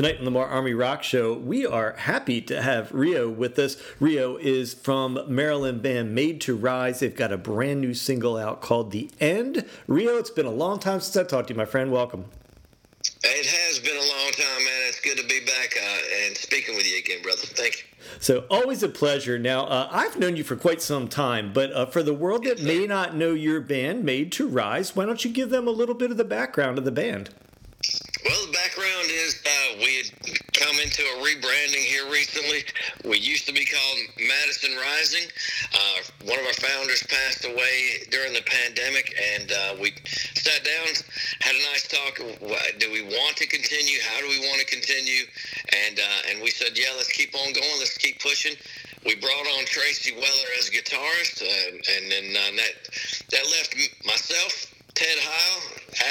Tonight on the More Army Rock Show, we are happy to have Rio with us. Rio is from Maryland band Made to Rise. They've got a brand new single out called The End. Rio, it's been a long time since I talked to you, my friend. Welcome. It has been a long time, man. It's good to be back uh, and speaking with you again, brother. Thank you. So, always a pleasure. Now, uh, I've known you for quite some time, but uh, for the world that may not know your band, Made to Rise, why don't you give them a little bit of the background of the band? Background is uh, we had come into a rebranding here recently. We used to be called Madison Rising. Uh, one of our founders passed away during the pandemic, and uh, we sat down, had a nice talk. Do we want to continue? How do we want to continue? And uh, and we said, yeah, let's keep on going. Let's keep pushing. We brought on Tracy Weller as guitarist, uh, and then uh, that that left myself, Ted Heil,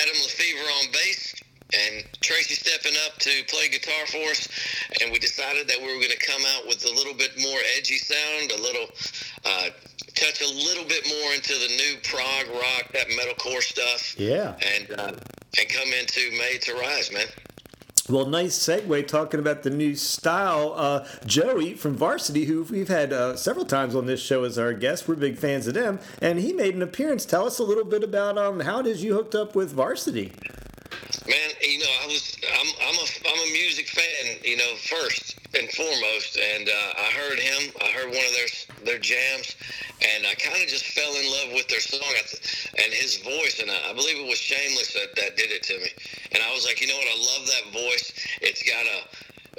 Adam Lefevre on bass and Tracy stepping up to play guitar for us, and we decided that we were going to come out with a little bit more edgy sound, a little uh, touch a little bit more into the new prog rock, that metalcore stuff. Yeah, and uh, and come into Made to Rise, man. Well, nice segue talking about the new style. Uh, Joey from Varsity, who we've had uh, several times on this show as our guest, we're big fans of them, and he made an appearance. Tell us a little bit about um, how it is you hooked up with Varsity. Man, you know, I was I'm I'm a I'm a music fan, you know, first and foremost, and uh, I heard him. I heard one of their their jams, and I kind of just fell in love with their song and his voice. And I, I believe it was Shameless that, that did it to me. And I was like, you know what? I love that voice. It's got a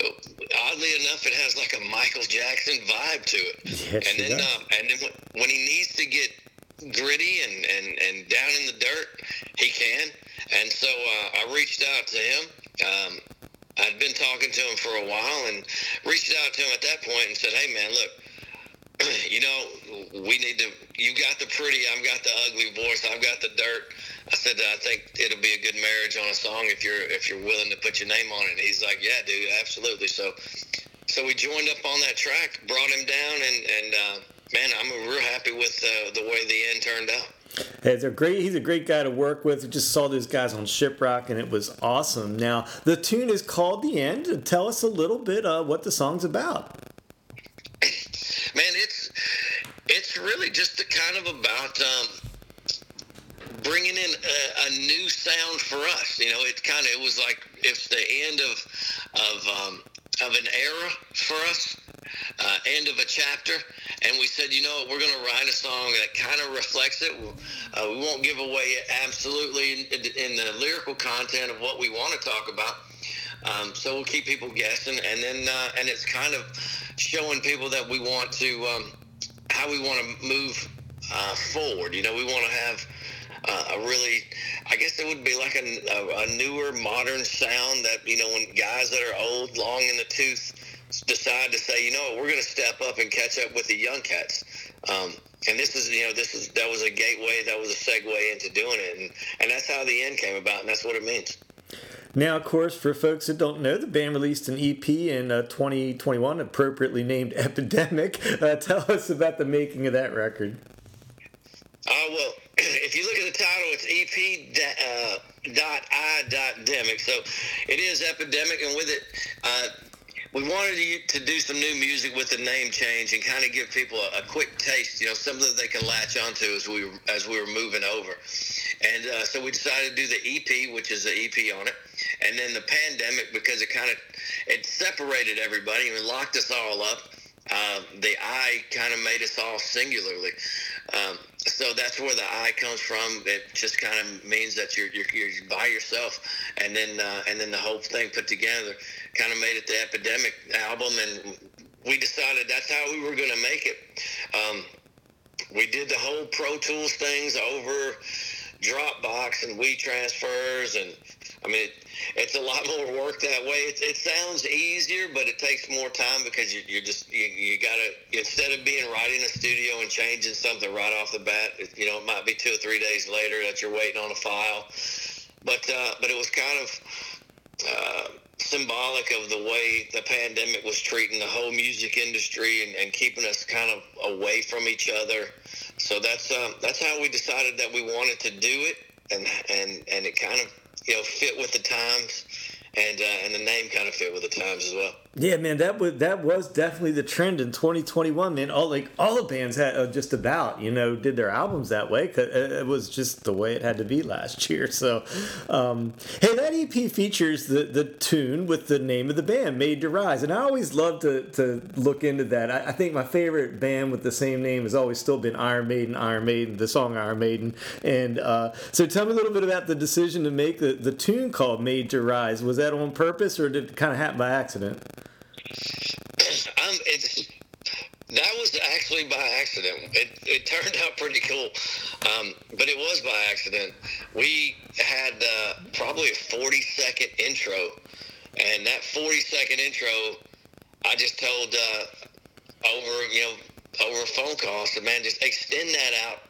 oddly enough, it has like a Michael Jackson vibe to it. Yes, and then, um, and then when he needs to get gritty and, and, and down in the dirt, he can. And so uh, I reached out to him. Um, I'd been talking to him for a while and reached out to him at that point and said, "Hey, man, look." you know, we need to. You got the pretty, I've got the ugly voice, I've got the dirt. I said, I think it'll be a good marriage on a song if you're if you're willing to put your name on it. And he's like, Yeah, dude, absolutely. So, so we joined up on that track, brought him down, and and uh, man, I'm real happy with uh, the way the end turned out. Hey, a great. He's a great guy to work with. just saw those guys on Shiprock, and it was awesome. Now the tune is called "The End." Tell us a little bit uh, what the song's about. Man, it's it's really just kind of about um, bringing in a, a, new sound for us. You know, it kind of it was like it's the end of of um, of an era for us uh, end of a chapter, and we said, you know, we're going to write a song that kind of reflects it. Uh, we won't give away absolutely in, in, the lyrical content of what we want to talk about. Um, so we'll keep people guessing, and then uh, and it's kind of showing people that we want to um, how we want to move uh, forward. You know, we want to have uh, a really, I guess it would be like a, a, a, newer, modern sound that you know when guys that are old, long in the tooth decide to say, you know what, we're going to step up and catch up with the young cats. Um, and this is, you know, this is that was a gateway, that was a segue into doing it, and and that's how the end came about, and that's what it means. Now, of course, for folks that don't know, the band released an EP in uh, 2021, appropriately named Epidemic. Uh, tell us about the making of that record. Uh, well, if you look at it's EP uh, dot I dot demic. So it is epidemic, and with it, uh, we wanted to, to do some new music with the name change and kind of give people a, a, quick taste, you know, something that they can latch onto as we as we were moving over. And uh, so we decided to do the EP, which is the EP on it, and then the pandemic because it kind of it separated everybody and locked us all up. Uh, the I kind of made us all singularly. Um, so that's where the I comes from. It just kind of means that you're, you're, you're by yourself, and then uh, and then the whole thing put together kind of made it the Epidemic album, and we decided that's how we were going to make it. Um, we did the whole Pro Tools things over Dropbox and WeTransfers, and I mean, it, it's a lot more work that way. It, it sounds easier, but it takes more time because you, you're just you, you gotta instead of being right in a studio and changing something right off the bat, it, you know, it might be two or three days later that you're waiting on a file. But uh, but it was kind of. Uh, symbolic of the way the pandemic was treating the whole music industry and, and keeping us kind of away from each other. So that's um, that's how we decided that we wanted to do it, and and and it kind of you know fit with the times, and uh, and the name kind of fit with the times as well. Yeah, man, that was that was definitely the trend in 2021. Man, all like all the bands had uh, just about you know did their albums that way. Cause it was just the way it had to be last year. So, um, hey, that EP features the the tune with the name of the band, Made to Rise, and I always love to to look into that. I, I think my favorite band with the same name has always still been Iron Maiden. Iron Maiden, the song Iron Maiden, and uh, so tell me a little bit about the decision to make the the tune called Made to Rise. Was that on purpose or did it kind of happen by accident? Um, it's that was actually by accident. It, it turned out pretty cool, um, but it was by accident. We had uh, probably a 40 second intro, and that 40 second intro, I just told uh, over you know over a phone call, I said, "Man, just extend that out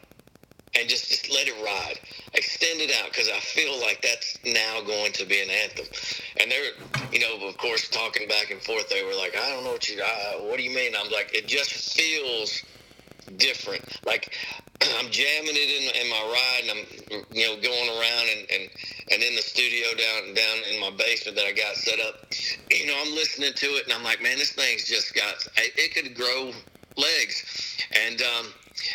and just, just let it ride. Extend it out because I feel like that's now going to be an anthem. And they're, you know, of course, talking back and forth. They were like, I don't know what you, what do you mean? I'm like, it just feels different. Like I'm jamming it in, in my ride, and I'm, you know, going around and, and and in the studio down down in my basement that I got set up. You know, I'm listening to it, and I'm like, man, this thing's just got, it could grow legs, and um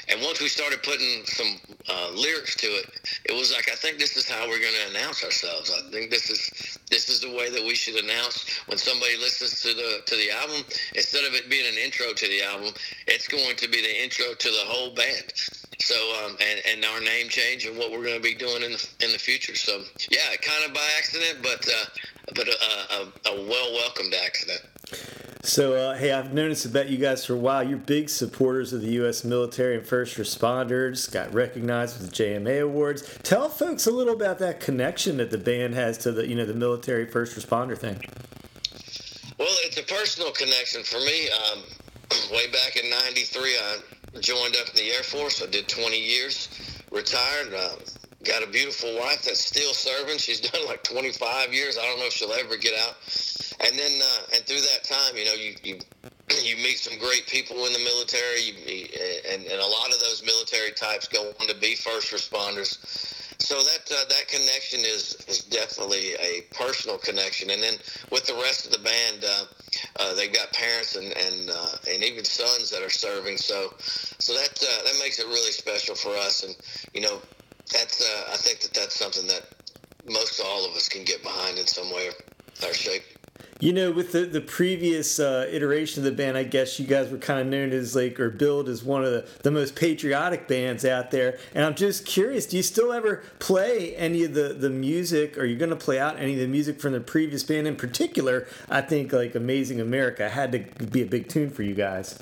and once we started putting some uh, lyrics to it, it was like I think this is how we're going to announce ourselves. I think this is this is the way that we should announce when somebody listens to the to the album. Instead of it being an intro to the album, it's going to be the intro to the whole band. So um, and and our name change and what we're going to be doing in the in the future. So yeah, kind of by accident, but uh, but a, a, a well welcomed accident. So, uh, hey, I've noticed about you guys for a while. You're big supporters of the U.S. military and first responders. Got recognized with the JMA awards. Tell folks a little about that connection that the band has to the, you know, the military first responder thing. Well, it's a personal connection for me. Um, way back in '93, I joined up in the Air Force. I did 20 years, retired. Uh, got a beautiful wife that's still serving. She's done like 25 years. I don't know if she'll ever get out and then uh, and through that time, you know, you you you meet some great people in the military, you, and and a lot of those military types go on to be first responders. So that uh, that connection is is definitely a personal connection, and then with the rest of the band, uh, uh, they've got parents and and uh, and even sons that are serving. So so that uh, that makes it really special for us, and you know, that's uh, I think that that's something that most all of us can get behind in some way or shape. You know, with the, the previous uh, iteration of the band, I guess you guys were kind of known as like, or billed as one of the, the most patriotic bands out there. And I'm just curious, do you still ever play any of the, the music, or you going to play out any of the music from the previous band? In particular, I think like Amazing America had to be a big tune for you guys.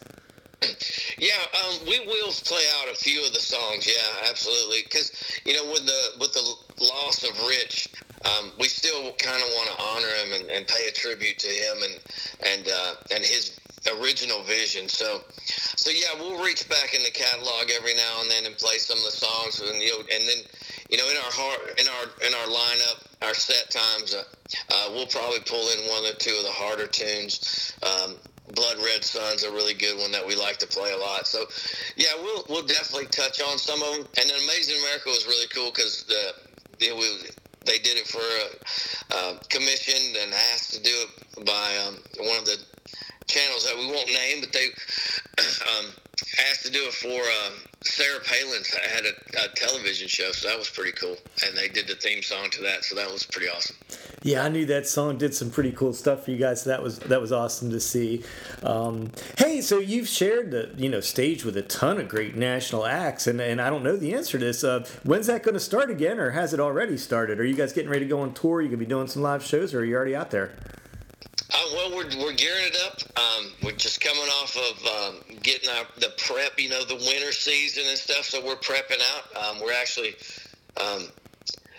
Yeah, um, we will play out a few of the songs. Yeah, absolutely. Because you know, with the with the loss of Rich, um, we still kind of want to honor him and, and, pay a tribute to him and and uh, and his original vision. So, so yeah, we'll reach back in the catalog every now and then and play some of the songs, and you know, and then you know, in our heart, in our in our lineup, our set times, uh, uh, we'll probably pull in one or two of the harder tunes. Um, Blood Red Sun's a really good one that we like to play a lot. So, yeah, we'll we'll definitely touch on some of them. And then Amazing America was really cool because the it was they did it for a, uh, commissioned and asked to do it by um, one of the channels that we won't name, but they um, asked to do it for uh, Sarah Palin's had a, a, television show, so that was pretty cool. And they did the theme song to that, so that was pretty awesome. Yeah, I knew that song did some pretty cool stuff for you guys. So that was that was awesome to see. Um, hey, so you've shared the you know stage with a ton of great national acts, and, and I don't know the answer to this. Uh, when's that going to start again, or has it already started? Are you guys getting ready to go on tour? Are you gonna be doing some live shows, or are you already out there? Uh, well, we're, we're gearing it up. Um, we're just coming off of um, getting our the prep, you know, the winter season and stuff. So we're prepping out. Um, we're actually um,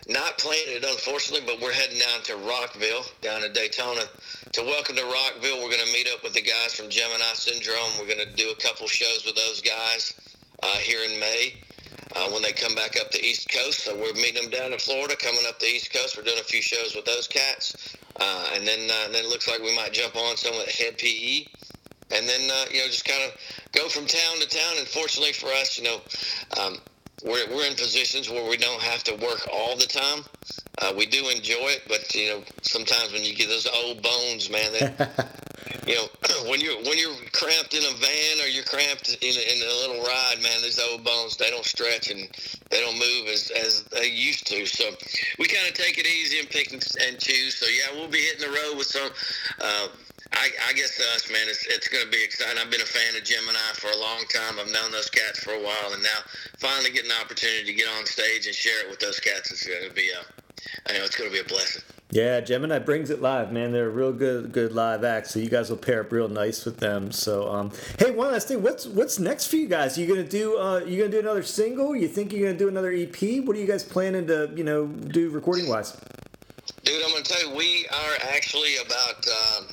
not playing it, unfortunately, but we're heading down to Rockville, down to Daytona. To welcome to Rockville, we're going to meet up with the guys from Gemini Syndrome. We're going to do a couple shows with those guys uh, here in May. Uh, when they come back up the East Coast. So we're meeting them down in Florida, coming up the East Coast. We're doing a few shows with those cats. Uh, and then uh, then it looks like we might jump on some with Hed PE, and then uh, you know just kind of go from town to town. And fortunately for us, you know, um, we're we're in positions where we don't have to work all the time. Uh, we do enjoy it, but you know, sometimes when you get those old bones, man, they, you know, when you're when you're cramped in a van or you're cramped in a, in a little ride, man, those old bones they don't stretch and they don't move as, as they used to. So we kind of take it easy and pick and, and choose. So yeah, we'll be hitting the road with some. Uh, I, I guess to us, man, it's, it's going to be exciting. I've been a fan of Gemini for a long time. I've known those cats for a while, and now finally getting the opportunity to get on stage and share it with those cats is going to be a, I know it's going to be a blessing. Yeah, Gemini brings it live, man. They're a real good, good live act. So you guys will pair up real nice with them. So, um, hey, one last thing. What's what's next for you guys? You gonna do? Uh, you gonna do another single? You think you're gonna do another EP? What are you guys planning to, you know, do recording wise? Dude, I'm gonna tell you, we are actually about. Um,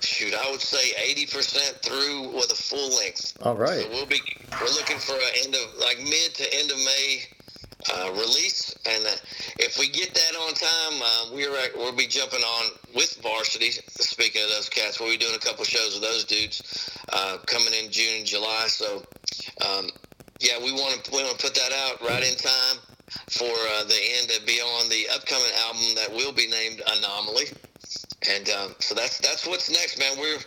shoot, I would say 80% through with a full length. All right. So we'll be we're looking for an end of like mid to end of May uh, release, and uh, if we get that on time, uh, we're we'll be jumping on with Varsity. Speaking of those cats, we'll be doing a couple shows with those dudes uh, coming in June and July. So, um, yeah, we want to we want to put that out right in time for uh, the end to be on the upcoming album that will be named Anomaly and um, so that's that's what's next, man. We're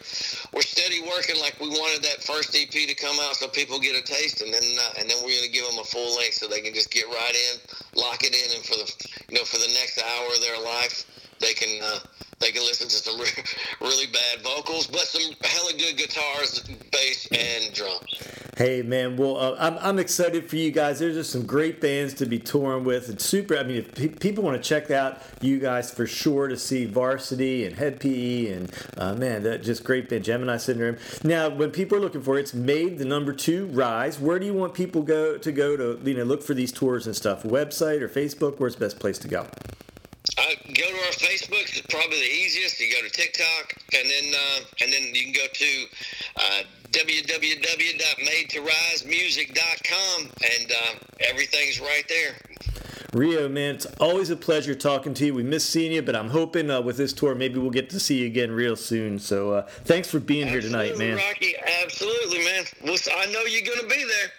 we're steady working like we wanted that first EP to come out, so people get a taste, and then uh, and then we're gonna give them a full length so they can just get right in, lock it in, and for the you know for the next hour of their life, they can uh, they can listen to some re- really bad vocals, but some hella good guitars, bass, and drums. Hey man, well uh, I'm, I'm excited for you guys. There's just some great bands to be touring with. It's super. I mean, if pe- people want to check out you guys for sure to see Varsity and Hed PE and uh, man, that just great band Gemini Syndrome. Now, when people are looking for it, it's made the number two rise. Where do you want people go to go to you know look for these tours and stuff? Website or Facebook? Where's the best place to go? Uh, go to our Facebook. It's probably the easiest. You go to TikTok, and then uh, and then you can go to uh, www.madetoRisemusic.com, and uh, everything's right there. Rio, man, it's always a pleasure talking to you. We miss seeing you, but I'm hoping uh, with this tour, maybe we'll get to see you again real soon. So uh, thanks for being Absolutely, here tonight, man. Rocky, absolutely, man. Well, I know you're going to be there.